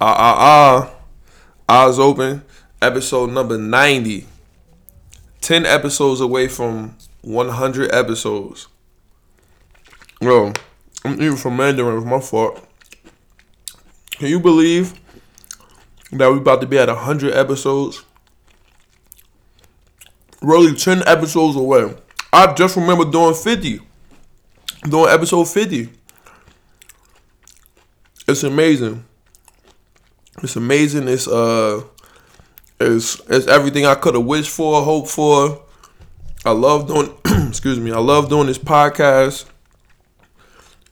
Ah ah ah. Eyes open. Episode number 90. 10 episodes away from 100 episodes. Yo, I'm eating from Mandarin. It's my fault. Can you believe that we're about to be at 100 episodes? Really, 10 episodes away. I just remember doing 50. Doing episode 50. It's amazing. It's amazing. It's uh it's it's everything I could have wished for, hoped for. I love doing excuse me, I love doing this podcast.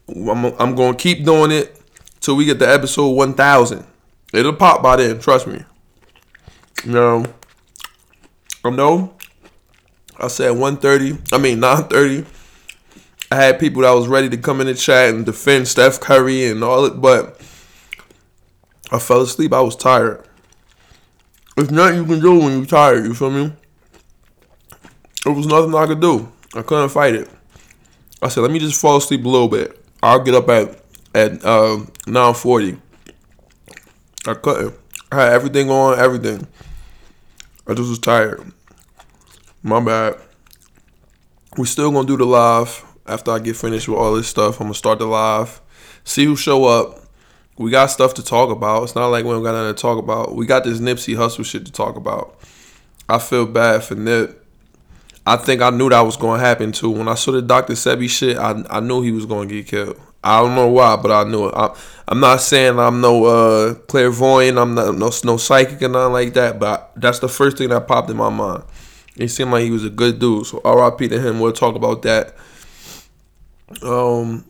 I'm I'm to keep doing it till we get to episode 1000. It'll pop by then, trust me. Know, I know I said 130, I mean 930. I had people that was ready to come in the chat and defend Steph Curry and all it, but I fell asleep. I was tired. There's nothing you can do when you're tired, you feel me? There was nothing I could do. I couldn't fight it. I said, let me just fall asleep a little bit. I'll get up at at uh, 940. I couldn't. I had everything on, everything. I just was tired. My bad. We still gonna do the live after I get finished with all this stuff. I'm gonna start the live. See who show up. We got stuff to talk about. It's not like we don't got nothing to talk about. We got this Nipsey Hussle shit to talk about. I feel bad for Nip. I think I knew that was going to happen too. When I saw the Dr. Sebi shit, I, I knew he was going to get killed. I don't know why, but I knew it. I, am not saying I'm no uh, clairvoyant, I'm not no, no psychic or nothing like that, but I, that's the first thing that popped in my mind. He seemed like he was a good dude. So RIP to him. We'll talk about that. Um,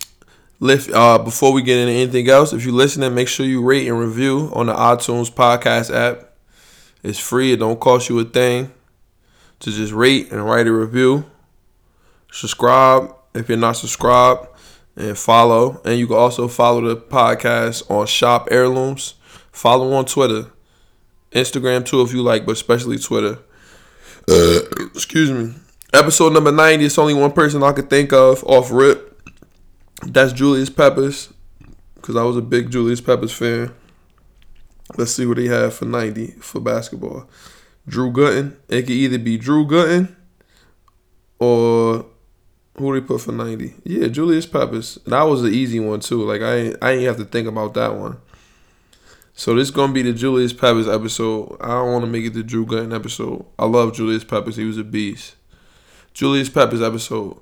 lift, uh, before we get into anything else, if you're listening, make sure you rate and review on the iTunes podcast app. It's free. It don't cost you a thing to just rate and write a review. Subscribe if you're not subscribed and follow. And you can also follow the podcast on Shop Heirlooms. Follow on Twitter, Instagram too if you like, but especially Twitter. Uh, excuse me. Episode number 90. It's only one person I could think of off rip. That's Julius Peppers, because I was a big Julius Peppers fan. Let's see what he had for 90 for basketball. Drew Gooden. It could either be Drew Gooden or who they put for 90? Yeah, Julius Peppers. That was an easy one too. Like I ain't, I ain't have to think about that one. So this gonna be the Julius Peppers episode. I don't want to make it the Drew Gooden episode. I love Julius Peppers. He was a beast. Julius Peppers episode.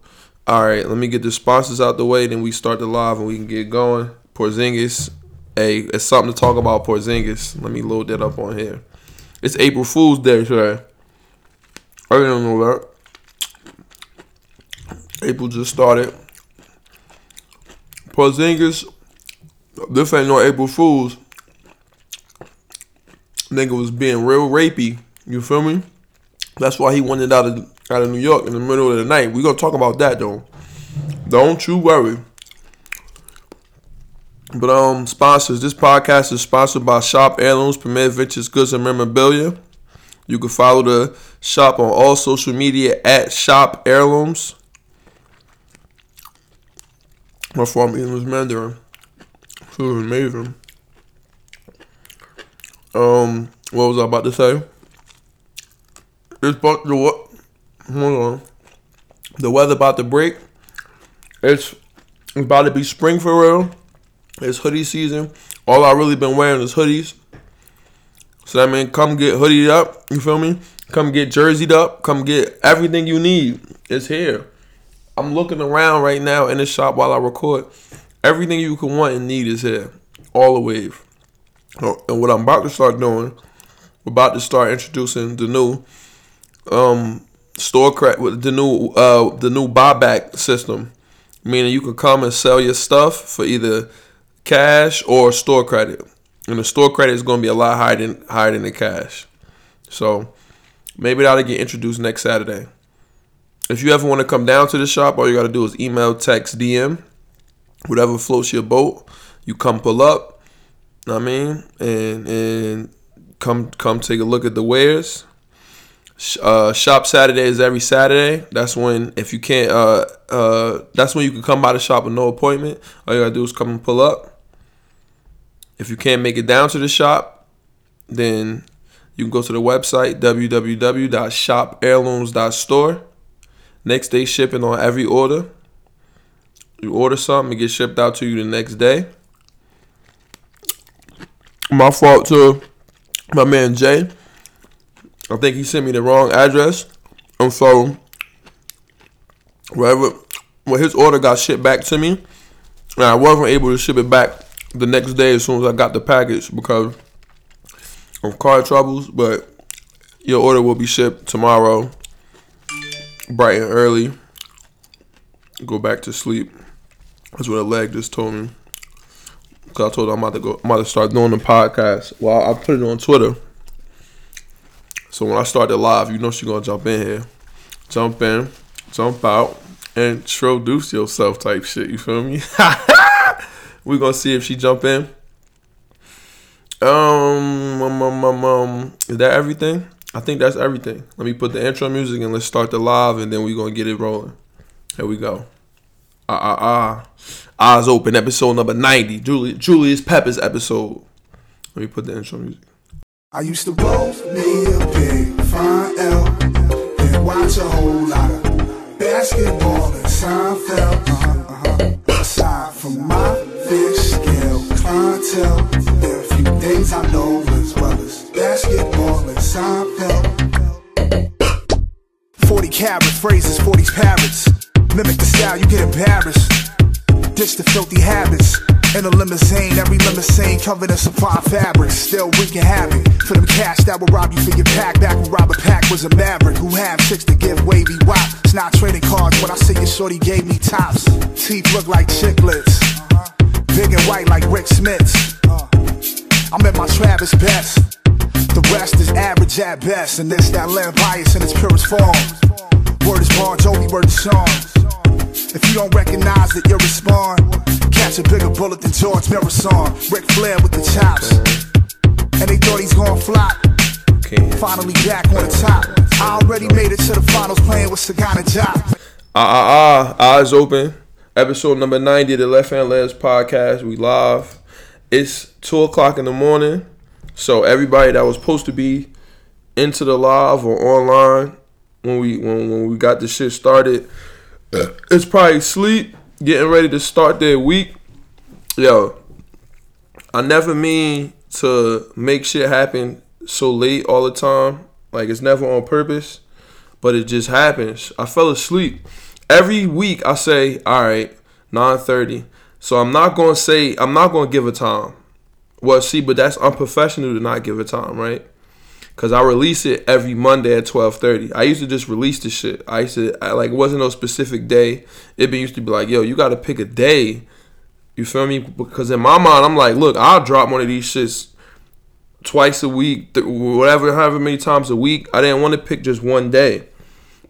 All right, let me get the sponsors out the way, then we start the live and we can get going. Porzingis, hey, it's something to talk about. Porzingis, let me load that up on here. It's April Fool's Day today. I didn't know that. April just started. Porzingis, this ain't no April Fool's. Nigga was being real rapey. You feel me? That's why he wanted out of out of New York in the middle of the night. We're gonna talk about that though. Don't you worry. But um, sponsors. This podcast is sponsored by Shop Heirlooms, Premier Ventures Goods and Memorabilia. You can follow the shop on all social media at Shop Heirlooms. My eating was Mandarin. Was amazing. Um, what was I about to say? It's about the what? Hold on. The weather about to break. It's about to be spring for real. It's hoodie season. All I really been wearing is hoodies. So that mean, come get hoodied up. You feel me? Come get jerseyed up. Come get everything you need. It's here. I'm looking around right now in the shop while I record. Everything you can want and need is here. All the wave. And what I'm about to start doing, we're about to start introducing the new um store credit with the new uh the new buyback system, meaning you can come and sell your stuff for either cash or store credit, and the store credit is going to be a lot higher than higher than the cash. So maybe that'll get introduced next Saturday. If you ever want to come down to the shop, all you got to do is email, text, DM, whatever floats your boat. You come pull up, I mean, and and come come take a look at the wares uh, shop Saturday is every Saturday. That's when if you can't, uh, uh, that's when you can come by the shop with no appointment. All you gotta do is come and pull up. If you can't make it down to the shop, then you can go to the website www.shopheirlooms.store. Next day shipping on every order. You order something, it gets shipped out to you the next day. My fault to my man Jay. I think he sent me the wrong address. And so wherever well his order got shipped back to me, and I wasn't able to ship it back the next day as soon as I got the package because of car troubles. But your order will be shipped tomorrow, bright and early. Go back to sleep. That's what a leg just told me. Cause I told her I'm about to go. I'm about to start doing the podcast. Well, I put it on Twitter. So when I start the live, you know she gonna jump in here, jump in, jump out, introduce yourself type shit. You feel me? we gonna see if she jump in. Um, um, um, um, um, is that everything? I think that's everything. Let me put the intro music and let's start the live, and then we gonna get it rolling. Here we go. Ah ah ah. Eyes open, episode number ninety. Julius Julius Peppers episode. Let me put the intro music. I used to roll and watch a whole lot of basketball and Seinfeld. Uh-huh, uh-huh. Aside from my fish scale clientele, a few things I know as well as basketball and Seinfeld. 40 carat phrases, 40 parrots. Mimic the style, you get embarrassed. Ditch the filthy habits. In a limousine, every limousine covered in supply fabrics. Still wreaking havoc for them cash that will rob you for your pack. Back when Robert Pack was a maverick who had chicks to give wavy wop. It's not trading cards when I say your shorty gave me tops. Teeth look like chiclets. Big and white like Rick Smith's. I'm at my Travis best. The rest is average at best, and this that land bias in its purest form. Word is Bon Jovi, word is Sean. If you don't recognize it, you'll respond. Catch a bigger bullet than George Marathon. Ric Flair with the chops. And they thought he's gonna flop. Finally back on the top. I already made it to the finals playing with Sagana Jock. Ah ah ah, eyes open. Episode number 90 of the Left Hand Layups podcast. We live. It's 2 o'clock in the morning. So everybody that was supposed to be into the live or online when we when, when we got this shit started, it's probably sleep, getting ready to start their week. Yo, I never mean to make shit happen so late all the time. Like it's never on purpose, but it just happens. I fell asleep. Every week I say, all right, 9:30. So I'm not gonna say I'm not gonna give a time. Well, see, but that's unprofessional to not give a time, right? Cause I release it every Monday at twelve thirty. I used to just release the shit. I used to I, like it wasn't no specific day. It been used to be like, yo, you got to pick a day. You feel me? Because in my mind, I'm like, look, I'll drop one of these shits twice a week, th- whatever, however many times a week. I didn't want to pick just one day,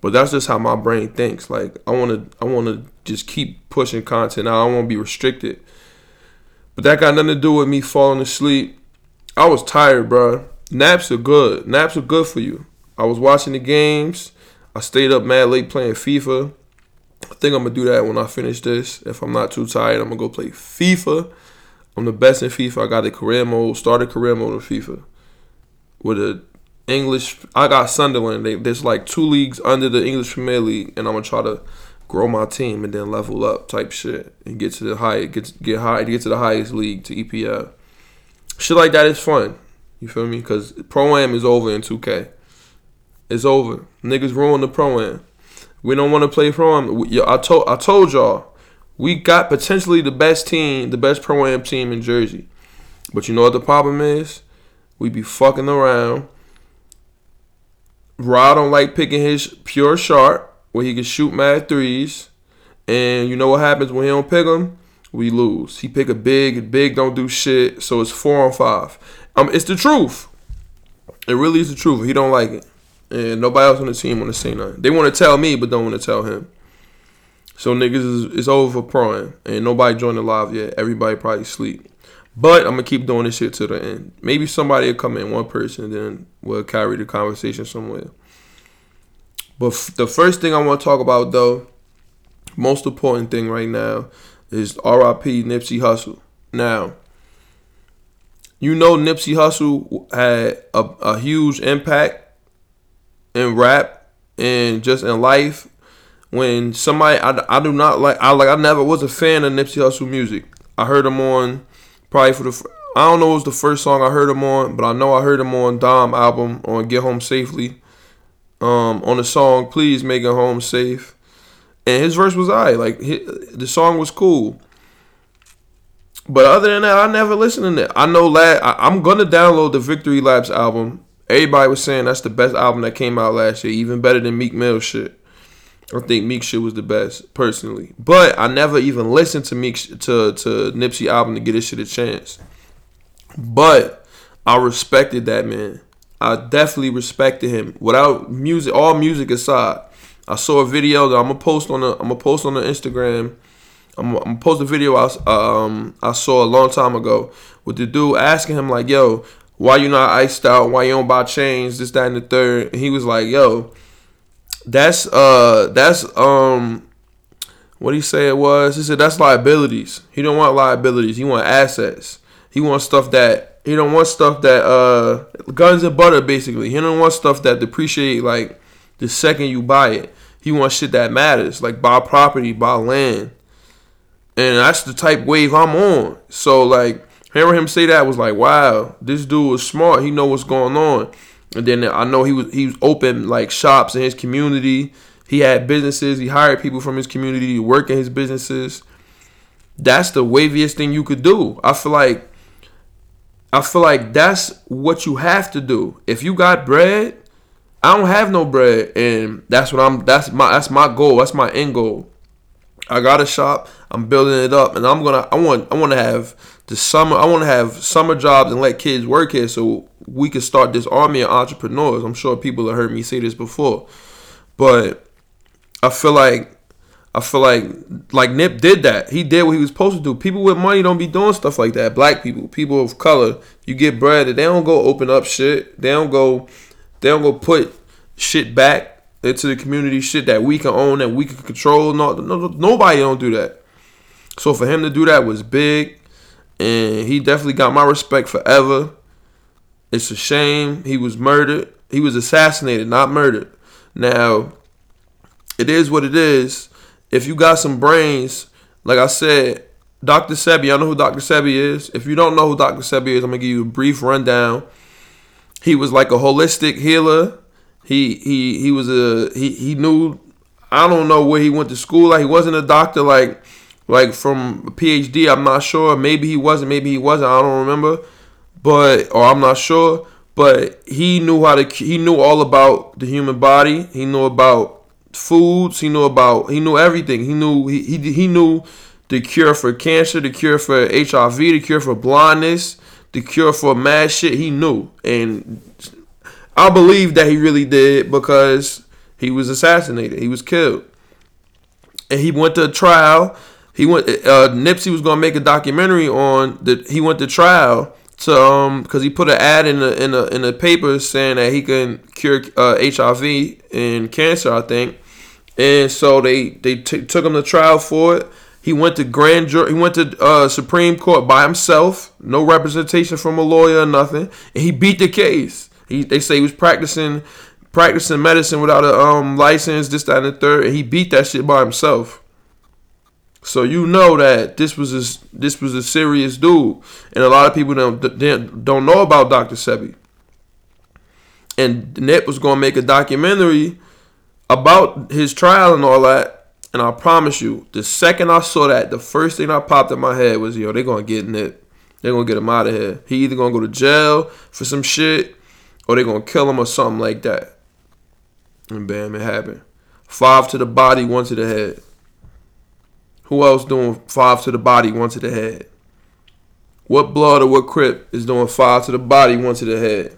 but that's just how my brain thinks. Like I want to, I want to just keep pushing content. I don't want to be restricted. But that got nothing to do with me falling asleep. I was tired, bro. Naps are good. Naps are good for you. I was watching the games. I stayed up mad late playing FIFA. I think I'm gonna do that when I finish this. If I'm not too tired, I'm gonna go play FIFA. I'm the best in FIFA. I got the career mode, started career mode in FIFA. With a English, I got Sunderland. They, there's like two leagues under the English Premier League, and I'm gonna try to grow my team and then level up type shit and get to the high, get get high, get to the highest league to EPL. Shit like that is fun. You feel me? Because Pro Am is over in 2K. It's over. Niggas ruined the Pro Am. We don't want to play Pro Am. I told I told y'all we got potentially the best team, the best Pro Am team in Jersey. But you know what the problem is? We be fucking around. Rod don't like picking his pure sharp where he can shoot mad threes. And you know what happens when he don't pick them? We lose. He pick a big, big don't do shit. So it's four on five. Um, it's the truth. It really is the truth. He don't like it, and nobody else on the team want to say nothing. They want to tell me, but don't want to tell him. So niggas is it's over for prime, and nobody joined the live yet. Everybody probably sleep. But I'm gonna keep doing this shit to the end. Maybe somebody will come in, one person, then we'll carry the conversation somewhere. But f- the first thing I want to talk about, though, most important thing right now, is R.I.P. Nipsey Hussle. Now, you know Nipsey Hussle had a, a huge impact in rap and just in life. When somebody I, I do not like I like I never was a fan of Nipsey Hussle music. I heard him on probably for the I don't know it was the first song I heard him on, but I know I heard him on Dom album on Get Home Safely. Um, on the song Please Make It Home Safe. And his verse was I like the song was cool. But other than that, I never listened to it. I know last I, I'm gonna download the Victory Laps album. Everybody was saying that's the best album that came out last year, even better than Meek Mill shit. I think Meek shit was the best personally, but I never even listened to Meek to to Nipsey album to get this shit a chance. But I respected that man. I definitely respected him. Without music, all music aside, I saw a video that I'm gonna post on the I'm gonna post on the Instagram I'm, I'm post a video I, um, I saw a long time ago with the dude asking him like, "Yo, why you not iced out? Why you don't buy chains? This, that, and the third. And he was like, "Yo, that's uh, that's um, what he say it was? He said that's liabilities. He don't want liabilities. He want assets. He wants stuff that he don't want stuff that uh, guns and butter basically. He don't want stuff that depreciate like the second you buy it. He wants shit that matters, like buy property, buy land." And that's the type wave I'm on. So like hearing him say that was like, wow, this dude was smart. He know what's going on. And then I know he was he was open like shops in his community. He had businesses. He hired people from his community to work in his businesses. That's the waviest thing you could do. I feel like I feel like that's what you have to do. If you got bread, I don't have no bread, and that's what I'm. That's my. That's my goal. That's my end goal. I got a shop. I'm building it up, and I'm gonna. I want. I want to have the summer. I want to have summer jobs and let kids work here, so we can start this army of entrepreneurs. I'm sure people have heard me say this before, but I feel like I feel like like Nip did that. He did what he was supposed to do. People with money don't be doing stuff like that. Black people, people of color, you get bread. They don't go open up shit. They don't go. They don't go put shit back into the community shit that we can own and we can control. No, no, nobody don't do that. So for him to do that was big, and he definitely got my respect forever. It's a shame he was murdered. He was assassinated, not murdered. Now, it is what it is. If you got some brains, like I said, Dr. Sebi, I know who Dr. Sebi is. If you don't know who Dr. Sebi is, I'm gonna give you a brief rundown. He was like a holistic healer he he he was a he he knew I don't know where he went to school. Like he wasn't a doctor like like from a PhD. I'm not sure. Maybe he wasn't. Maybe he wasn't. I don't remember. But or I'm not sure. But he knew how to. He knew all about the human body. He knew about foods. He knew about. He knew everything. He knew he he, he knew the cure for cancer, the cure for HIV, the cure for blindness, the cure for mad shit. He knew and I believe that he really did because he was assassinated. He was killed, and he went to trial. He went. Uh, Nipsey was gonna make a documentary on that. He went to trial to um because he put an ad in the in the in the paper saying that he can cure uh, HIV and cancer. I think, and so they they t- took him to trial for it. He went to grand jury. He went to uh, Supreme Court by himself, no representation from a lawyer or nothing, and he beat the case. He they say he was practicing practicing medicine without a um license, this, that, and the third, and he beat that shit by himself. So you know that this was a, this was a serious dude, and a lot of people don't don't know about Dr. Sebi. And Nip was gonna make a documentary about his trial and all that. And I promise you, the second I saw that, the first thing that popped in my head was, yo, they're gonna get Nip. They're gonna get him out of here. He either gonna go to jail for some shit or they gonna kill him or something like that. And bam, it happened. Five to the body, one to the head. Who else doing five to the body, one to the head? What blood or what crip is doing five to the body, one to the head?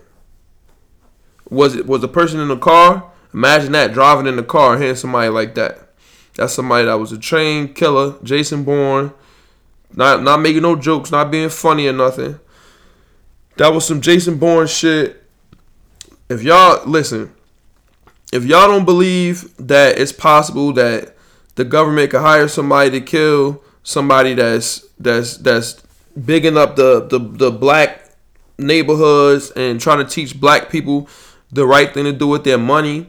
Was it was the person in the car? Imagine that driving in the car hitting somebody like that. That's somebody that was a trained killer, Jason Bourne. Not not making no jokes, not being funny or nothing. That was some Jason Bourne shit if y'all listen, if y'all don't believe that it's possible that the government could hire somebody to kill somebody that's that's that's bigging up the the, the black neighborhoods and trying to teach black people the right thing to do with their money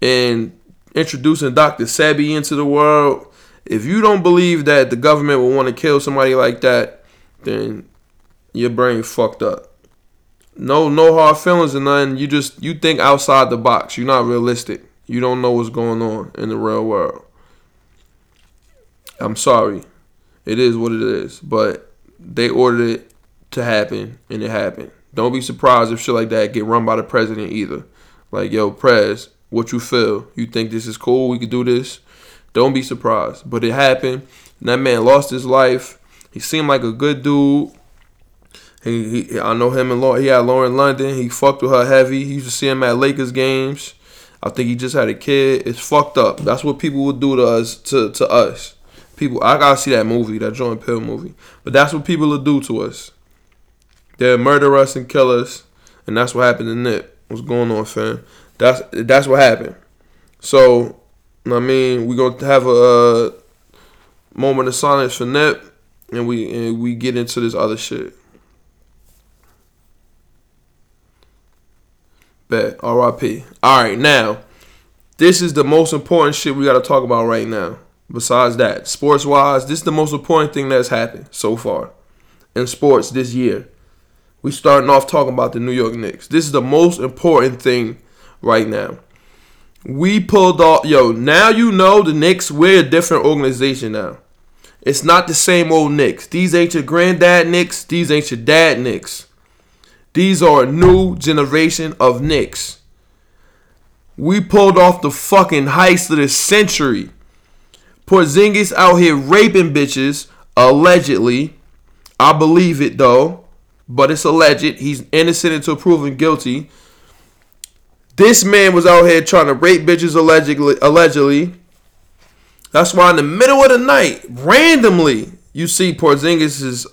and introducing Dr. Sebi into the world. If you don't believe that the government will want to kill somebody like that, then your brain fucked up. No, no hard feelings or nothing. You just you think outside the box. You're not realistic. You don't know what's going on in the real world. I'm sorry. It is what it is. But they ordered it to happen and it happened. Don't be surprised if shit like that get run by the president either. Like, yo, Prez, what you feel? You think this is cool? We could do this? Don't be surprised. But it happened. And that man lost his life. He seemed like a good dude. He, he I know him and Lauren. He had Lauren London. He fucked with her heavy. He used to see him at Lakers games. I think he just had a kid. It's fucked up. That's what people would do to us. To to us, people. I gotta see that movie, that Jordan Peele movie. But that's what people will do to us. They'll murder us and kill us, and that's what happened to Nip. What's going on, fam? That's that's what happened. So, I mean, we're gonna have a, a moment of silence for Nip, and we and we get into this other shit. Bet. R.I.P. All right, now this is the most important shit we got to talk about right now. Besides that, sports wise, this is the most important thing that's happened so far in sports this year. We starting off talking about the New York Knicks. This is the most important thing right now. We pulled off, yo. Now you know the Knicks. We're a different organization now. It's not the same old Knicks. These ain't your granddad Knicks. These ain't your dad Knicks. These are a new generation of Knicks. We pulled off the fucking heist of the century. Porzingis out here raping bitches, allegedly. I believe it though, but it's alleged. He's innocent until proven guilty. This man was out here trying to rape bitches allegedly. Allegedly. That's why in the middle of the night, randomly, you see Porzingis is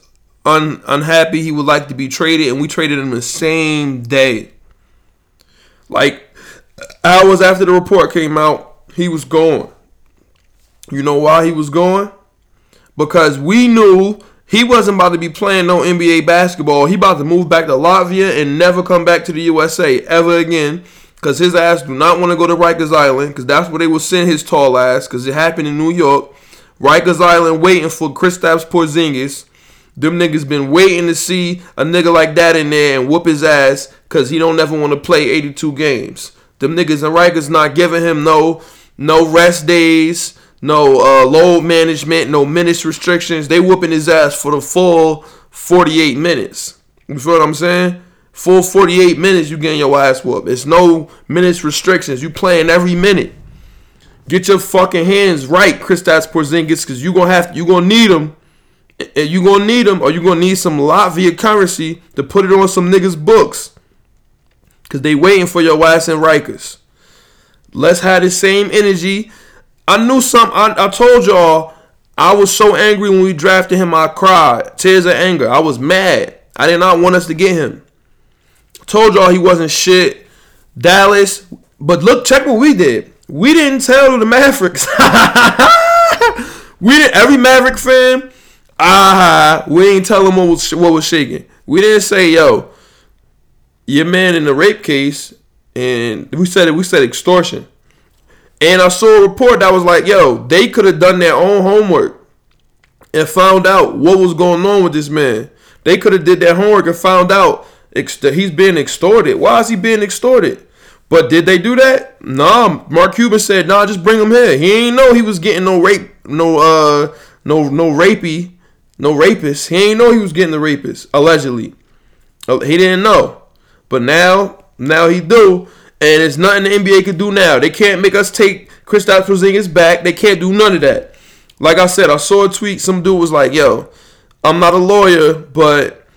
un, unhappy. He would like to be traded, and we traded him the same day. Like hours after the report came out, he was gone. You know why he was gone? Because we knew he wasn't about to be playing no NBA basketball. He about to move back to Latvia and never come back to the USA ever again. Cause his ass do not want to go to Rikers Island. Cause that's where they will send his tall ass. Cause it happened in New York. Rikers Island waiting for Kristaps Porzingis. Them niggas been waiting to see a nigga like that in there and whoop his ass. Cause he don't ever want to play 82 games. Them niggas in Rikers not giving him no no rest days, no uh, load management, no minutes restrictions. They whooping his ass for the full 48 minutes. You feel what I'm saying? Full 48 minutes, you getting your ass whooped. It's no minutes restrictions. You playing every minute. Get your fucking hands right, Kristaps Porzingis, because you gonna have you gonna need them. And you gonna need them, or you gonna need some Latvia currency to put it on some niggas' books. Cause they waiting for your ass in Rikers. Let's have the same energy. I knew some. I, I told y'all I was so angry when we drafted him. I cried tears of anger. I was mad. I did not want us to get him. Told y'all he wasn't shit. Dallas, but look, check what we did. We didn't tell the Mavericks. we didn't. Every Maverick fan, ah, we ain't tell them what was what was shaking. We didn't say, yo, your man in the rape case, and we said it. We said extortion. And I saw a report that was like, yo, they could have done their own homework and found out what was going on with this man. They could have did their homework and found out that he's being extorted. Why is he being extorted? But did they do that? Nah. Mark Cuban said, nah, just bring him here. He ain't know he was getting no rape, no uh, no no rapey, no rapist. He ain't know he was getting the rapist allegedly. Uh, he didn't know. But now, now he do, and it's nothing the NBA could do now. They can't make us take Kristaps Porzingis back. They can't do none of that. Like I said, I saw a tweet. Some dude was like, "Yo, I'm not a lawyer, but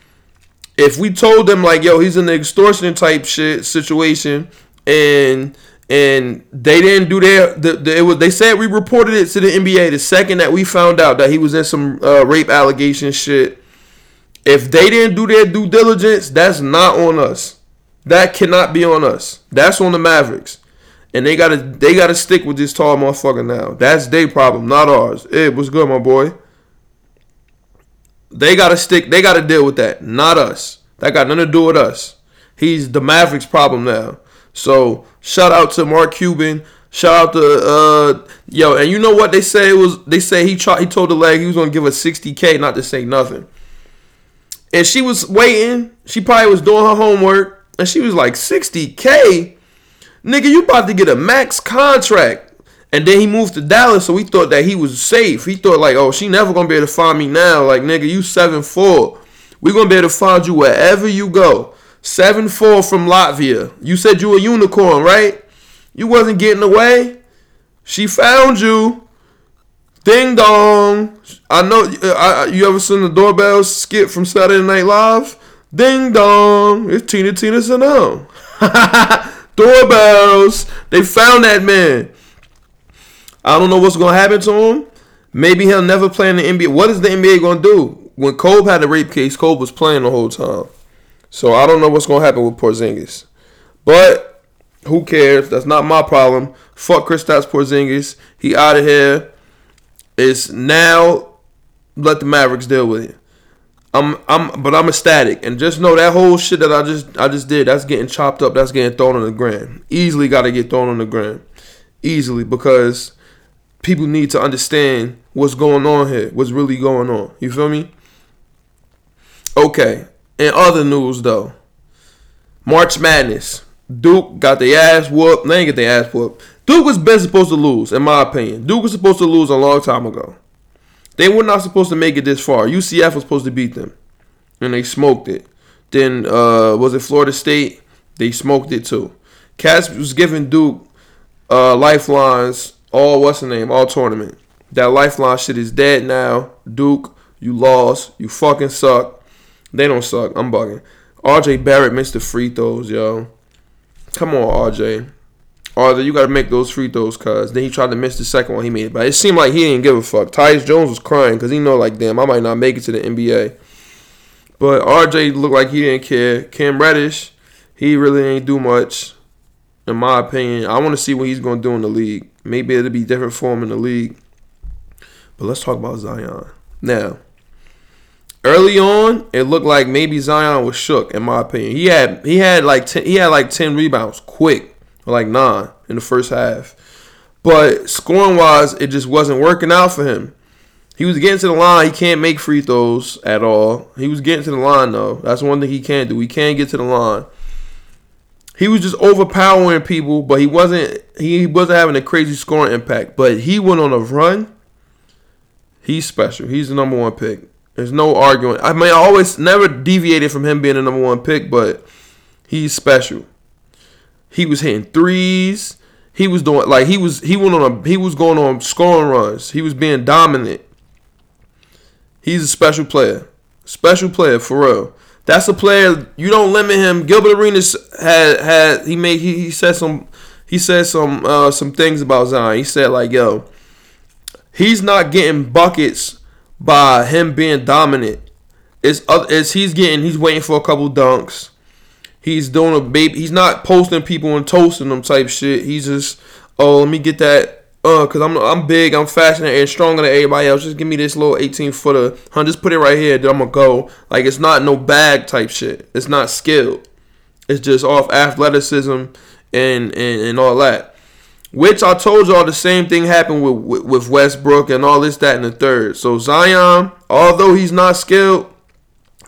if we told them like, yo, he's in the extortion type shit situation, and and they didn't do their, the, the, it was they said we reported it to the NBA the second that we found out that he was in some uh, rape allegation shit. If they didn't do their due diligence, that's not on us. That cannot be on us. That's on the Mavericks. And they gotta they gotta stick with this tall motherfucker now. That's their problem, not ours. Hey, what's good, my boy? They gotta stick. They gotta deal with that, not us. That got nothing to do with us. He's the Mavericks' problem now. So shout out to Mark Cuban. Shout out to uh yo, and you know what they say it was? They say he tried. He told the leg he was gonna give her 60k, not to say nothing. And she was waiting. She probably was doing her homework, and she was like 60k, nigga, you about to get a max contract. And then he moved to Dallas, so we thought that he was safe. He thought like, oh, she never gonna be able to find me now. Like, nigga, you seven four. We gonna be able to find you wherever you go. Seven four from Latvia. You said you a unicorn, right? You wasn't getting away. She found you. Ding dong. I know. Uh, I, you ever seen the doorbell skit from Saturday Night Live? Ding dong. It's Tina Tina Sanel. Doorbells. They found that man. I don't know what's gonna happen to him. Maybe he'll never play in the NBA. What is the NBA gonna do? When Kobe had the rape case, Kobe was playing the whole time. So I don't know what's gonna happen with Porzingis. But who cares? That's not my problem. Fuck Kristaps Porzingis. He out of here. It's now let the Mavericks deal with it. I'm I'm but I'm ecstatic and just know that whole shit that I just I just did that's getting chopped up that's getting thrown on the ground easily got to get thrown on the ground easily because people need to understand what's going on here what's really going on you feel me okay in other news though March Madness Duke got the ass whooped they ain't get the ass whooped Duke was best supposed to lose in my opinion Duke was supposed to lose a long time ago they were not supposed to make it this far. UCF was supposed to beat them, and they smoked it. Then uh, was it Florida State? They smoked it too. Cats was giving Duke uh, lifelines all what's the name all tournament. That lifeline shit is dead now. Duke, you lost. You fucking suck. They don't suck. I'm bugging. RJ Barrett missed the free throws, yo. Come on, RJ. RJ, you gotta make those free throws, cuz. Then he tried to miss the second one he made. But it seemed like he didn't give a fuck. Tyus Jones was crying because he know, like, damn, I might not make it to the NBA. But RJ looked like he didn't care. Cam Reddish, he really ain't do much, in my opinion. I want to see what he's gonna do in the league. Maybe it'll be different for him in the league. But let's talk about Zion. Now, early on, it looked like maybe Zion was shook, in my opinion. He had he had like ten, he had like ten rebounds quick like nine in the first half. But scoring wise, it just wasn't working out for him. He was getting to the line. He can't make free throws at all. He was getting to the line though. That's one thing he can't do. He can't get to the line. He was just overpowering people, but he wasn't he wasn't having a crazy scoring impact. But he went on a run. He's special. He's the number one pick. There's no arguing. I mean, I always never deviated from him being the number one pick, but he's special. He was hitting threes. He was doing like he was he went on a he was going on scoring runs. He was being dominant. He's a special player. Special player for real. That's a player you don't limit him. Gilbert Arenas had had he made he, he said some he said some uh, some things about Zion. He said like yo, he's not getting buckets by him being dominant. It's it's he's getting he's waiting for a couple dunks. He's doing a baby. He's not posting people and toasting them type shit. He's just, oh, let me get that. Uh, cause I'm I'm big, I'm faster and stronger than everybody else. Just give me this little 18 footer. Huh, just put it right here. Then I'm gonna go. Like it's not no bag type shit. It's not skill. It's just off athleticism and and, and all that. Which I told y'all the same thing happened with, with Westbrook and all this, that, and the third. So Zion, although he's not skilled,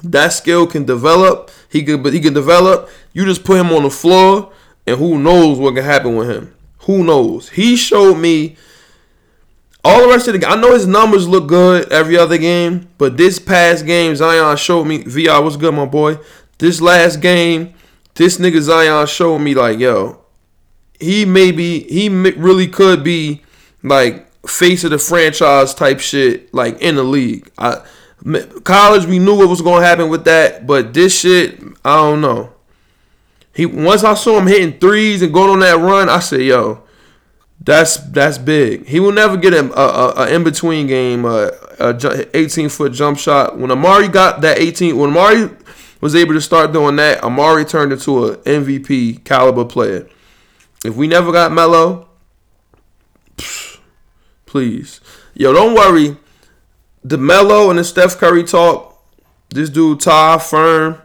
that skill can develop he could, but he can develop. You just put him on the floor, and who knows what can happen with him? Who knows? He showed me all the rest of the game. I know his numbers look good every other game, but this past game, Zion showed me. VR, what's good, my boy? This last game, this nigga Zion showed me like, yo, he maybe he really could be like face of the franchise type shit, like in the league. I College, we knew what was gonna happen with that, but this shit, I don't know. He once I saw him hitting threes and going on that run, I said, "Yo, that's that's big." He will never get a, a, a in between game, a, a 18 foot jump shot. When Amar'e got that 18, when Amar'e was able to start doing that, Amar'e turned into an MVP caliber player. If we never got Melo, please, yo, don't worry the Melo and the Steph Curry talk, this dude Todd Firm,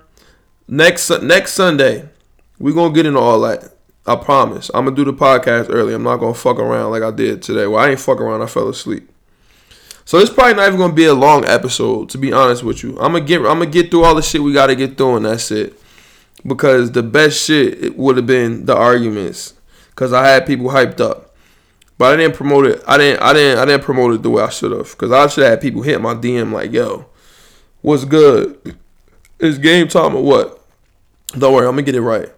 next next Sunday, we gonna get into all that. I promise. I'm gonna do the podcast early. I'm not gonna fuck around like I did today. Well, I ain't fuck around. I fell asleep. So it's probably not even gonna be a long episode, to be honest with you. I'm gonna get I'm gonna get through all the shit we gotta get through, and that's it. Because the best shit it would have been the arguments, because I had people hyped up, but I didn't promote it. I didn't I didn't I didn't promote it the way I should have, because I should have had people hit my DM like, "Yo, what's good? It's game time or what?" Don't worry, I'm gonna get it right.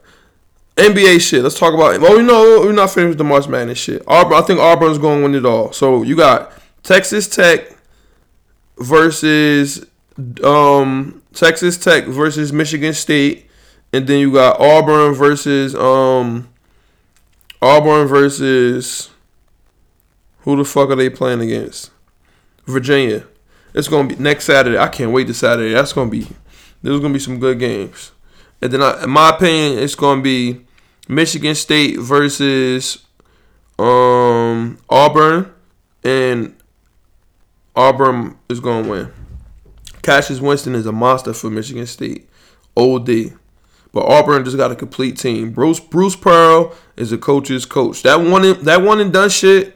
NBA shit. Let's talk about. Well, you know, we're not finished with the March Madness shit. Auburn. I think Auburn's going to win it all. So you got Texas Tech versus um Texas Tech versus Michigan State, and then you got Auburn versus um Auburn versus who the fuck are they playing against? Virginia. It's gonna be next Saturday. I can't wait to Saturday. That's gonna be there's gonna be some good games. And then, I, in my opinion, it's gonna be Michigan State versus um Auburn, and Auburn is gonna win. Cassius Winston is a monster for Michigan State. OD. But Auburn just got a complete team. Bruce Bruce Pearl is a coach's coach. That one and, that one and done shit.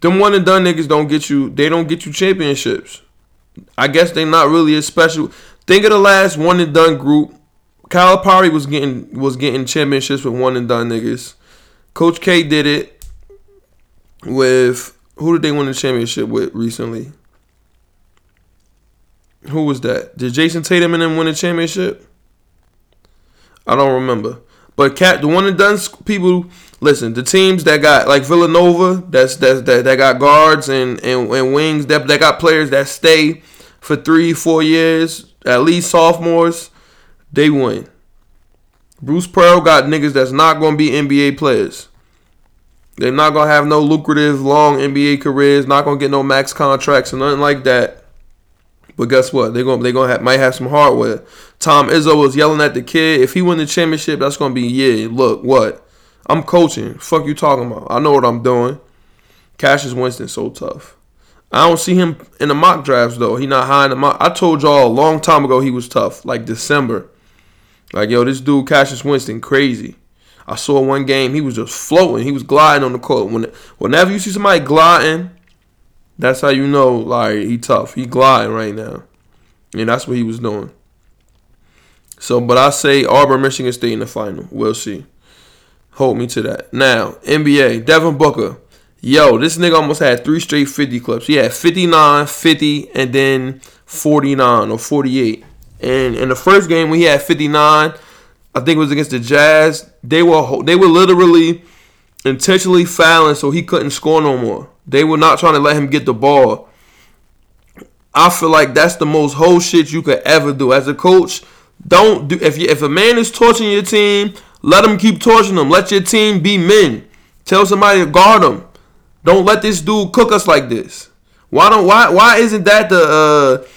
Them one and done niggas don't get you. They don't get you championships. I guess they not really as special. Think of the last one and done group. Calipari was getting was getting championships with one and done niggas. Coach K did it with who did they win the championship with recently? Who was that? Did Jayson Tatum and them win the championship? I don't remember. But cat, the one and done people. Listen, the teams that got like Villanova, that's that's that, that got guards and, and, and wings that that got players that stay for three four years at least sophomores, they win. Bruce Pearl got niggas that's not gonna be NBA players. They're not gonna have no lucrative long NBA careers, not gonna get no max contracts or nothing like that. But guess what? They're gonna they gonna have, might have some hardware. Tom Izzo was yelling at the kid. If he win the championship, that's gonna be yeah. Look what I'm coaching. Fuck you talking about? I know what I'm doing. Cassius Winston so tough. I don't see him in the mock drafts though. He not high in the mock. I told y'all a long time ago he was tough, like December. Like yo, this dude Cassius Winston crazy. I saw one game he was just floating. He was gliding on the court. When whenever you see somebody gliding, that's how you know like he tough. He gliding right now, and that's what he was doing. So, but I say Auburn, Michigan State in the final. We'll see. Hold me to that. Now NBA, Devin Booker. Yo, this nigga almost had three straight 50 clips. He had 59, 50, and then 49 or 48. And in the first game when he had 59, I think it was against the Jazz. They were they were literally intentionally fouling so he couldn't score no more. They were not trying to let him get the ball. I feel like that's the most whole shit you could ever do as a coach. Don't do if you, if a man is torching your team, let him keep torching them. Let your team be men. Tell somebody to guard them. Don't let this dude cook us like this. Why don't why why isn't that the uh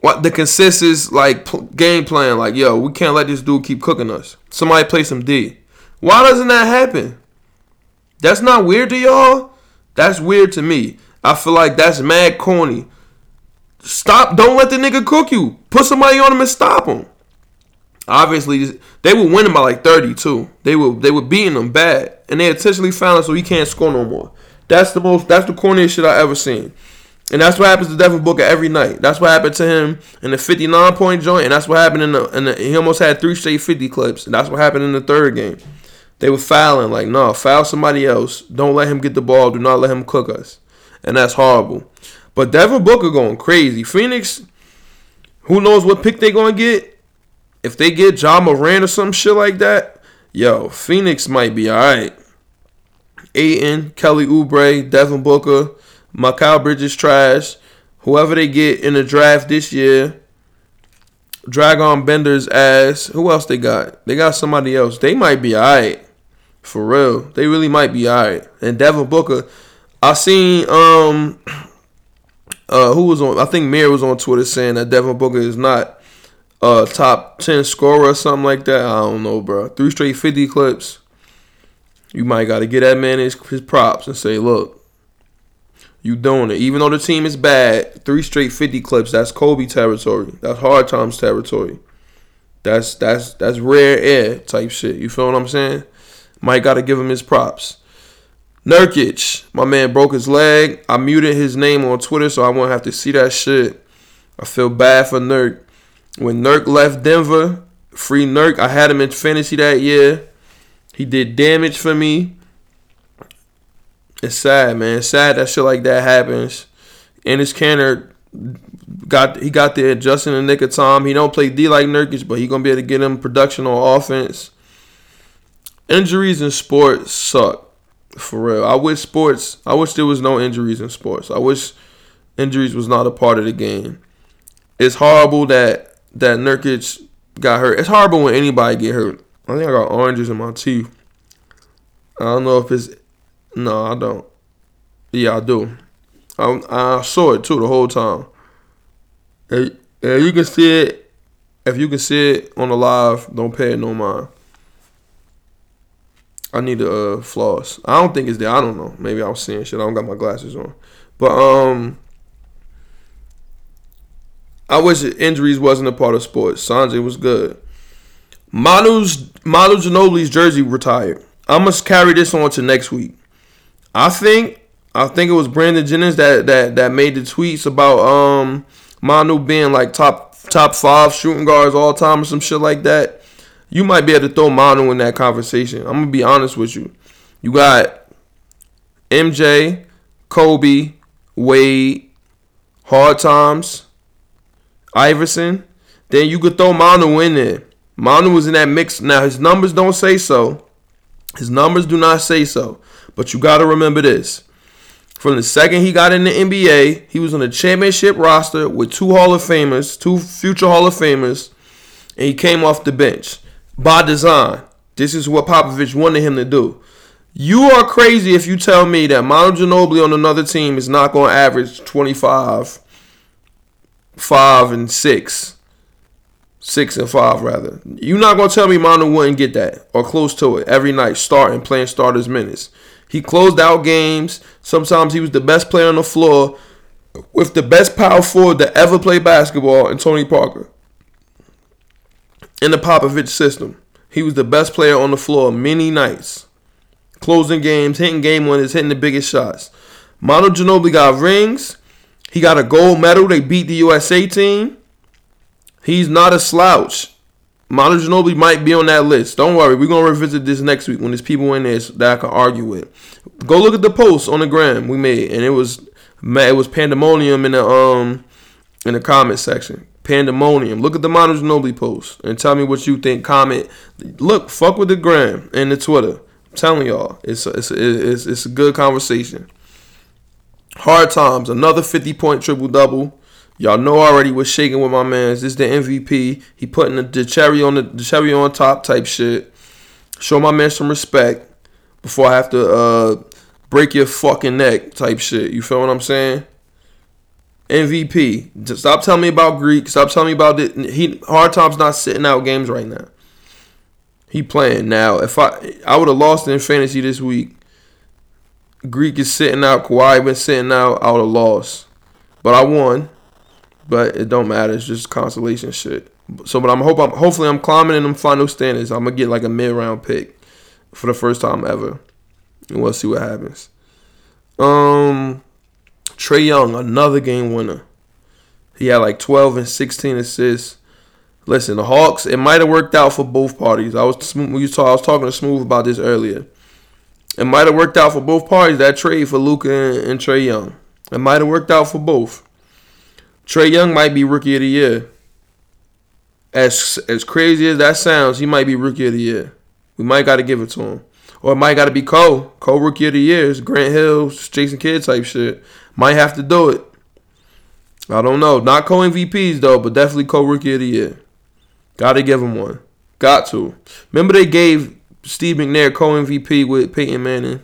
what the consensus like p- game plan? Like yo, we can't let this dude keep cooking us. Somebody play some D. Why doesn't that happen? That's not weird to y'all. That's weird to me. I feel like that's mad corny. Stop! Don't let the nigga cook you. Put somebody on him and stop him. Obviously, they were winning by like 32. They were they were beating them bad, and they intentionally found him so he can't score no more. That's the most. That's the corniest shit I ever seen. And that's what happens to Devin Booker every night. That's what happened to him in the 59 point joint, and that's what happened in the, in the he almost had three straight 50 clips, and that's what happened in the third game. They were fouling like, no, foul somebody else. Don't let him get the ball. Do not let him cook us, and that's horrible. But Devin Booker going crazy. Phoenix, who knows what pick they gonna get? If they get Ja Morant or some shit like that, yo, Phoenix might be alright. Ayton, Kelly Oubre, Devin Booker, Mikal Bridges trash. Whoever they get in the draft this year, Dragan Bender's ass. Who else they got? They got somebody else. They might be alright. For real. They really might be alright. And Devin Booker, I seen um uh who was on I think Mir was on Twitter saying that Devin Booker is not a top ten scorer or something like that. I don't know, bro. Three straight fifty clips you might got to get that man his, his props and say, look, you doing it. Even though the team is bad, three straight 50 clips, that's Kobe territory. That's hard times territory. That's that's that's rare air type shit. You feel what I'm saying? Mike got to give him his props. Nurkic, my man broke his leg. I muted his name on Twitter so I won't have to see that shit. I feel bad for Nurk. When Nurk left Denver, free Nurk, I had him in fantasy that year. He did damage for me. It's sad, man. It's sad that shit like that happens. Enes Kanter got he got there just in the nick of time. He don't play D like Nurkic, but he gonna be able to get him production on offense. Injuries in sports suck. For real. I wish sports I wish there was no injuries in sports. I wish injuries was not a part of the game. It's horrible that that Nurkic got hurt. It's horrible when anybody get hurt. I think I got oranges in my teeth. I don't know if it's no, I don't. Yeah, I do. I, I saw it too the whole time. And, and you can see it. If you can see it on the live, don't pay it no mind. I need to uh, floss. I don't think it's there. I don't know. Maybe I was seeing shit. I don't got my glasses on. But um, I wish injuries wasn't a part of sports. Sanjay was good. Manu's Manu Ginobili's jersey retired. I must carry this on to next week. I think I think it was Brandon Jennings that that that made the tweets about um Manu being like top top five shooting guards all time or some shit like that. You might be able to throw Manu in that conversation. I'm gonna be honest with you. You got MJ, Kobe, Wade, Hard Times, Iverson. Then you could throw Manu in there. Manu was in that mix. Now his numbers don't say so. His numbers do not say so. But you got to remember this. From the second he got in the NBA, he was on a championship roster with two Hall of Famers, two future Hall of Famers, and he came off the bench by design. This is what Popovich wanted him to do. You are crazy if you tell me that Manu Ginobili on another team is not going to average 25, 5, and 6. 6 and 5, rather. You're not going to tell me Manu wouldn't get that or close to it every night, starting, playing starters minutes. He closed out games. Sometimes he was the best player on the floor with the best power forward to ever play basketball in Tony Parker. In the Popovich system, he was the best player on the floor many nights. Closing games, hitting game winners, hitting the biggest shots. Manu Ginobili got rings. He got a gold medal. They beat the USA team. He's not a slouch. Manu Ginobili might be on that list. Don't worry, we're gonna revisit this next week when there's people in there that I can argue with. Go look at the post on the gram we made, and it was it was pandemonium in the um in the comment section. Pandemonium. Look at the Manu Ginobili post and tell me what you think. Comment. Look, fuck with the gram and the Twitter. I'm telling y'all, it's a, it's a, it's, it's a good conversation. Hard times. Another 50 point triple double. Y'all know already what's shaking with my man. This is the MVP. He putting the, the cherry on the, the, cherry on top type shit. Show my man some respect before I have to uh, break your fucking neck type shit. You feel what I'm saying? MVP. Stop telling me about Greek. Stop telling me about it. He hard times not sitting out games right now. He playing now. If I I would have lost in fantasy this week. Greek is sitting out. Kawhi been sitting out. I would have lost, but I won but it don't matter. It's just consolation shit. So, but I'm hope I'm hopefully I'm climbing in them final standings. I'm gonna get like a mid round pick for the first time ever, and we'll see what happens. Um, Trae Young, another game winner. He had like 12 and 16 assists. Listen, the Hawks. It might have worked out for both parties. I was we saw I was talking to Smooth about this earlier. It might have worked out for both parties. That trade for Luka and, and Trae Young. It might have worked out for both. Trae Young might be rookie of the year. As as crazy as that sounds, he might be rookie of the year. We might got to give it to him, or it might got to be Cole. Cole rookie of the year is Grant Hill, Jason Kidd type shit. Might have to do it. I don't know. Not co MVPs though, but definitely co rookie of the year. Got to give him one. Got to. Remember they gave Steve McNair co MVP with Peyton Manning.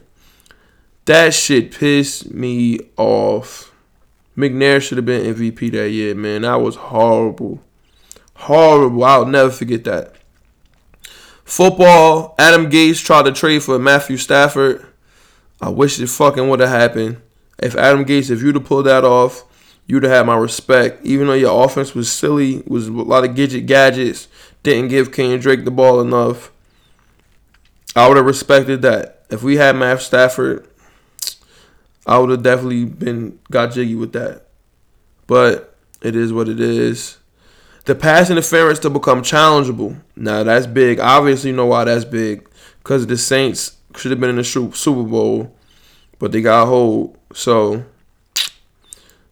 That shit pissed me off. McNair should have been MVP that year, man. That was horrible. Horrible. I'll never forget that. Football, Adam Gase tried to trade for Matthew Stafford. I wish it fucking would have happened. If Adam Gase, if you'd have pulled that off, you'd have had my respect. Even though your offense was silly, was a lot of gadget gadgets, didn't give Kenyan Drake the ball enough. I would have respected that. If we had Matt Stafford, I would have definitely been got jiggy with that. But it is what it is. The pass interference to become challengeable. Now that's big. Obviously, you know why that's big. Because the Saints should have been in the Super Bowl, but they got hold. So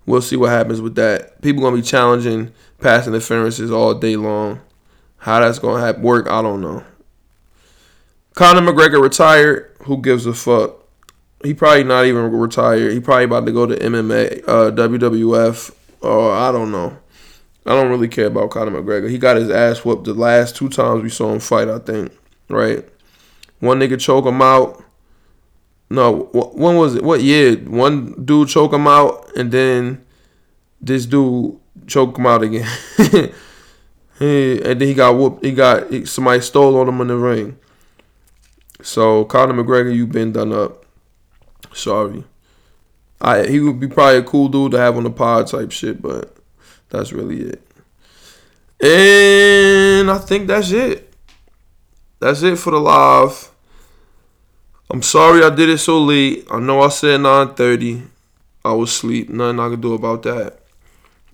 we'll see what happens with that. People gonna be challenging pass interferences all day long. How that's gonna have, work, I don't know. Conor McGregor retired. Who gives a fuck? He probably not even retired. He probably about to go to MMA, uh, WWF, or I don't know. I don't really care about Conor McGregor. He got his ass whooped the last two times we saw him fight. I think, right? One nigga choke him out. No, when was it? What year? One dude choke him out, and then this dude choke him out again. and then he got whooped. He got somebody stole on him in the ring. So Conor McGregor, you've been done up. Sorry. I he would be probably a cool dude to have on the pod type shit, but that's really it. And I think that's it. That's it for the live. I'm sorry I did it so late. I know I said 9:30. I was asleep. Nothing I could do about that.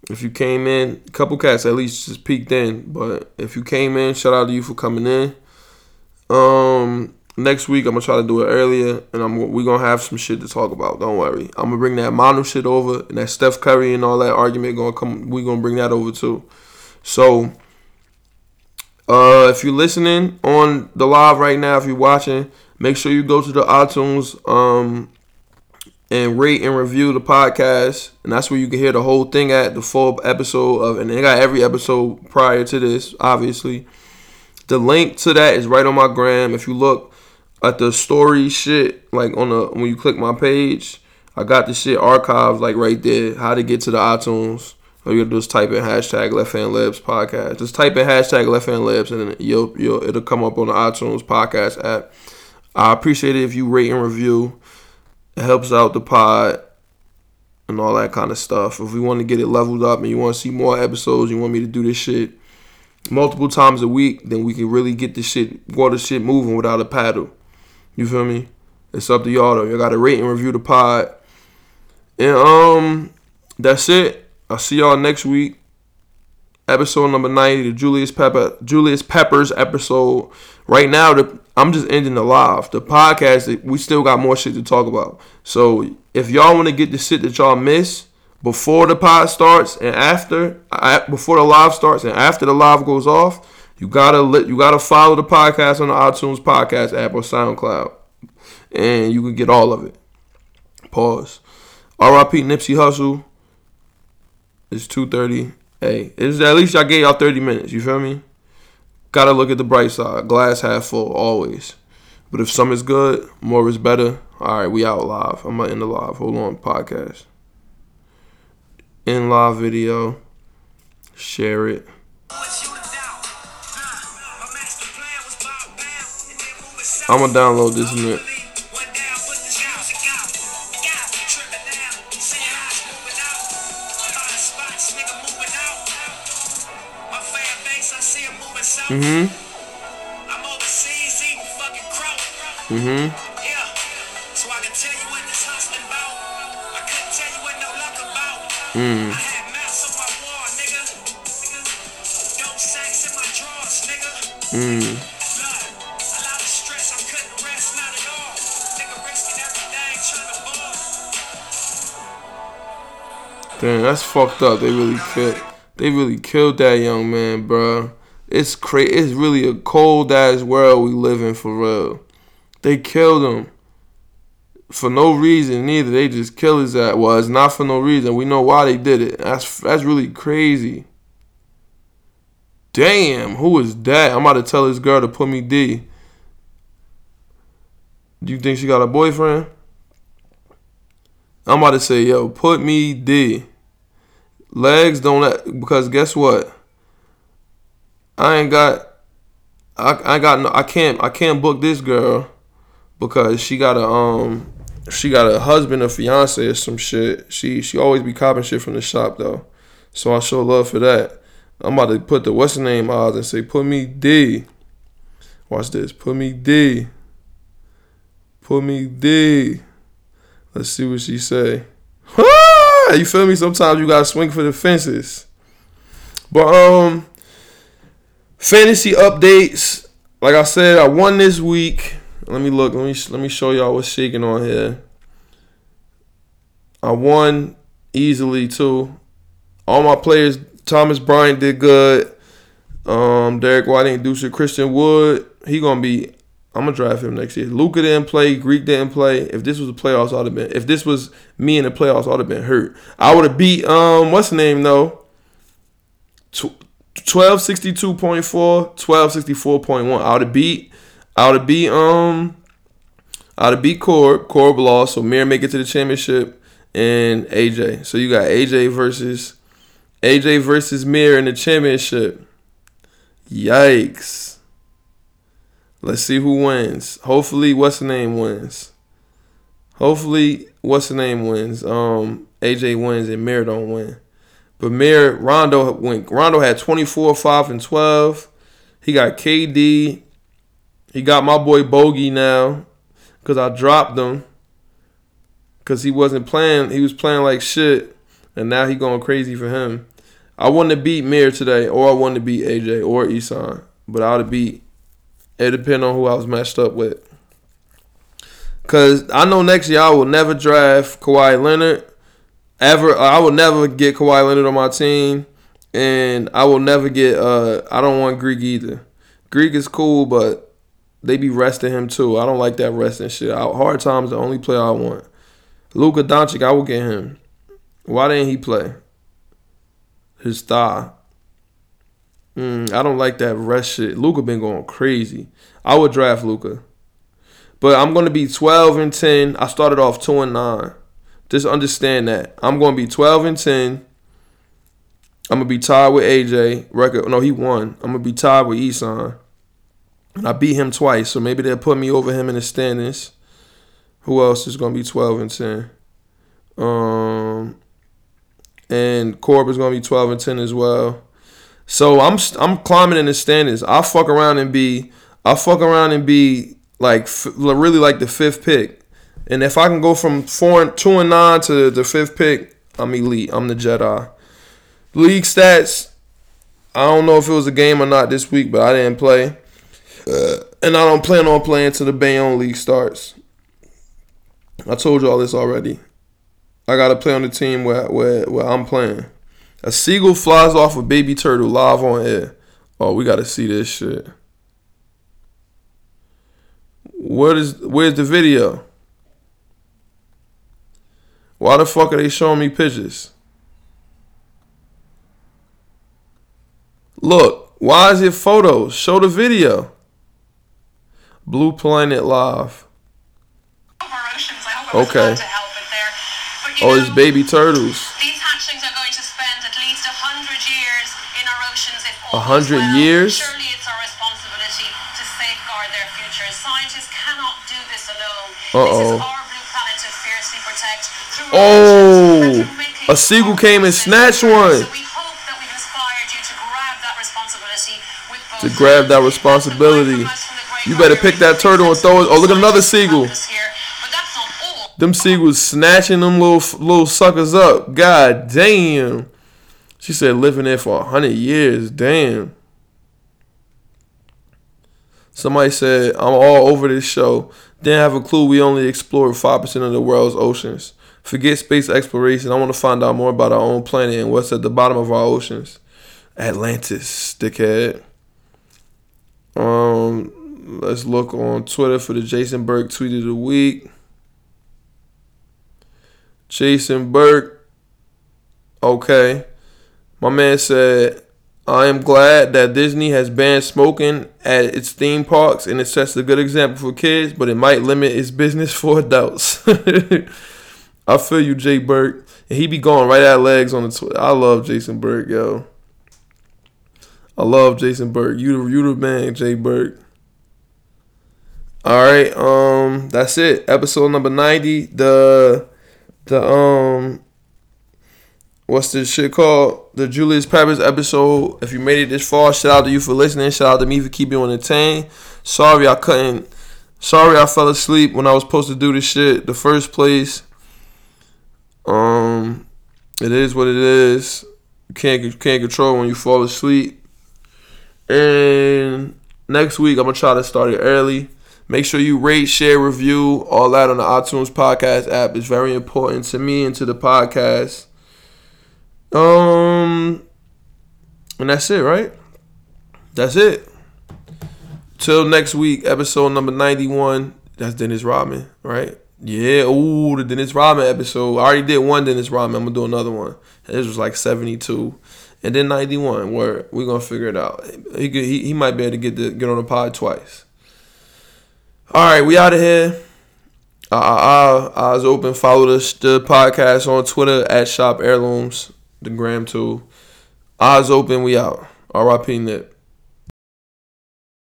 If you came in, a couple cats at least just peeked in. But if you came in, shout out to you for coming in. Um, next week I'm gonna try to do it earlier, and I'm we gonna have some shit to talk about. Don't worry. I'm gonna bring that Manu shit over, and that Steph Curry and all that argument gonna come. We gonna bring that over too. So, uh, if you're listening on the live right now, if you're watching, make sure you go to the iTunes um and rate and review the podcast. And that's where you can hear the whole thing at the full episode of, and they got every episode prior to this, obviously. The link to that is right on my gram. If you look at the story shit, like on the when you click my page, I got the shit archived like right there. How to get to the iTunes. All you gotta do is type in hashtag Left Hand Layups podcast. Just type in hashtag Left Hand Layups and you'll, you'll it'll come up on the iTunes podcast app. I appreciate it if you rate and review. It helps out the pod and all that kind of stuff. If we want to get it leveled up and you want to see more episodes, you want me to do this shit multiple times a week, then we can really get this shit, water shit moving without a paddle. You feel me? It's up to y'all though. Y'all gotta rate and review the pod. And um, that's it. I'll see y'all next week. Episode number ninety, the Julius Pepper Julius Peppers episode. Right now, the I'm just ending the live. The podcast, we still got more shit to talk about. So if y'all want to get the shit that y'all miss before the pod starts and after, before the live starts and after the live goes off, you gotta let you gotta follow the podcast on the iTunes podcast app or SoundCloud, and you can get all of it. Pause. R.I.P. Nipsey Hussle. It's two thirty. Hey, it's at least I gave y'all thirty minutes. You feel me? Gotta look at the bright side. Glass half full, always. But if some is good, more is better. All right, we out live. I'm gonna end the live. Hold on, podcast. In live video. Share it. Couldn't tell you what no luck about. Mm. I Damn, that's fucked up. They really killed. They really killed that young man, bro. It's crazy. It's really a cold ass world we live in for real. They killed him for no reason neither. They just killed his ass. Well, it's not for no reason. We know why they did it. That's that's really crazy. Damn, who is that? I'm about to tell this girl to put me D. Do you think she got a boyfriend? I'm about to say, yo, put me D. Legs don't let because guess what? I ain't got I I got no I can't I can't book this girl because she got a um she got a husband or fiance or some shit. She she always be copping shit from the shop though. So I show love for that. I'm about to put the what's the name odds and say put me D. Watch this. Put me D. Put me D. Let's see what she say. You feel me? Sometimes you gotta swing for the fences. But um fantasy updates. Like I said, I won this week. Let me look. Let me let me show y'all what's shaking on here. I won easily too. All my players, Thomas Bryant did good. Um, Derrick White didn't do shit. Christian Wood, he gonna be. I'm gonna draft him next year. Luka didn't play. Greek didn't play. If this was the playoffs, I'd have been. If this was me in the playoffs, I'd have been hurt. I would have beat. Um, what's the name though? 1262.4, 1264.1. I would have beat. I would have beat. Um, I would have beat Corb. Corb lost, so Mir make it to the championship and AJ. So you got AJ versus AJ versus Mir in the championship. Yikes. Let's see who wins. Hopefully, what's the name wins. Hopefully, what's the name wins. Um, AJ wins and Mir don't win. But Mir Rondo went. Rondo had 24, 5, and 12. He got KD. He got my boy Bogey now. Cause I dropped him. Cause he wasn't playing. He was playing like shit. And now he going crazy for him. I wanted to beat Mir today, or I wanted to beat AJ or Isan, but I would have beat. It depend on who I was matched up with. Cause I know next year I will never draft Kawhi Leonard. Ever, I will never get Kawhi Leonard on my team, and I will never get. Uh, I don't want Greek either. Greek is cool, but they be resting him too. I don't like that resting shit. Hard times the only player I want. Luka Doncic, I will get him. Why didn't he play? his thigh. Mm, I don't like that rest shit. Luka been going crazy. I would draft Luka, But I'm gonna be 12 and 10. I started off 2 and 9. Just understand that. I'm gonna be 12 and 10. I'm gonna be tied with AJ. Record no, he won. I'm gonna be tied with Isan. And I beat him twice, so maybe they'll put me over him in the standings. Who else is gonna be 12 and 10? Um and Corb is gonna be 12 and 10 as well. So I'm I'm climbing in the standings. I fuck around and be I fuck around and be like really like the fifth pick. And if I can go from four and two and nine to the fifth pick, I'm elite. I'm the Jedi. League stats. I don't know if it was a game or not this week, but I didn't play. And I don't plan on playing till the Bayonne League starts. I told you all this already. I gotta play on the team where where where I'm playing. A seagull flies off a baby turtle live on air. Oh, we gotta see this shit. What is where's the video? Why the fuck are they showing me pictures? Look, why is it photos? Show the video. Blue Planet Live. Okay. Oh, it's baby turtles. These hatchlings are going to spend at least a hundred years in our oceans if A hundred well. years? Surely it's our responsibility to safeguard their futures. Scientists cannot do this alone. Uh-oh. This is our blue planet to fiercely protect. Oh, a seagull came and snatched one. So we hope that we've inspired you to grab that responsibility to grab that responsibility. You better pick that turtle and throw it. Oh, look at another seagull. Them seagulls snatching them little little suckers up. God damn. She said living there for a hundred years. Damn. Somebody said I'm all over this show. Didn't have a clue we only explored five percent of the world's oceans. Forget space exploration. I want to find out more about our own planet and what's at the bottom of our oceans. Atlantis, dickhead. Um, let's look on Twitter for the Jason Burke tweet of the week. Jason Burke. Okay. My man said, I am glad that Disney has banned smoking at its theme parks and it sets a good example for kids, but it might limit its business for adults. I feel you, Jay Burke. And he be going right at legs on the Twitter. I love Jason Burke, yo. I love Jason Burke. You the you the man, Jay Burke. All right, um, that's it. Episode number ninety. The the um what's this shit called? The Julius Peppers episode. If you made it this far, shout out to you for listening. Shout out to me for keeping you entertained. Sorry I couldn't. Sorry I fell asleep when I was supposed to do this shit the first place. Um, it is what it is. You can't can't control when you fall asleep. And next week I'm gonna try to start it early. Make sure you rate, share, review, all that on the iTunes podcast app. It's very important to me and to the podcast. Um, and that's it, right? That's it. Till next week, episode number 91. That's Dennis Rodman, right? Yeah, ooh, the Dennis Rodman episode. I already did one Dennis Rodman. I'm gonna do another one. This was like 72. And then 91, where we're gonna figure it out. He, could, he, he might be able to get the, get on the pod twice. All right, we out of here. Uh, uh, uh, eyes open. Follow the, the podcast on Twitter at Shop Heirlooms, the gram too. Eyes open. We out. R.I.P. Nip.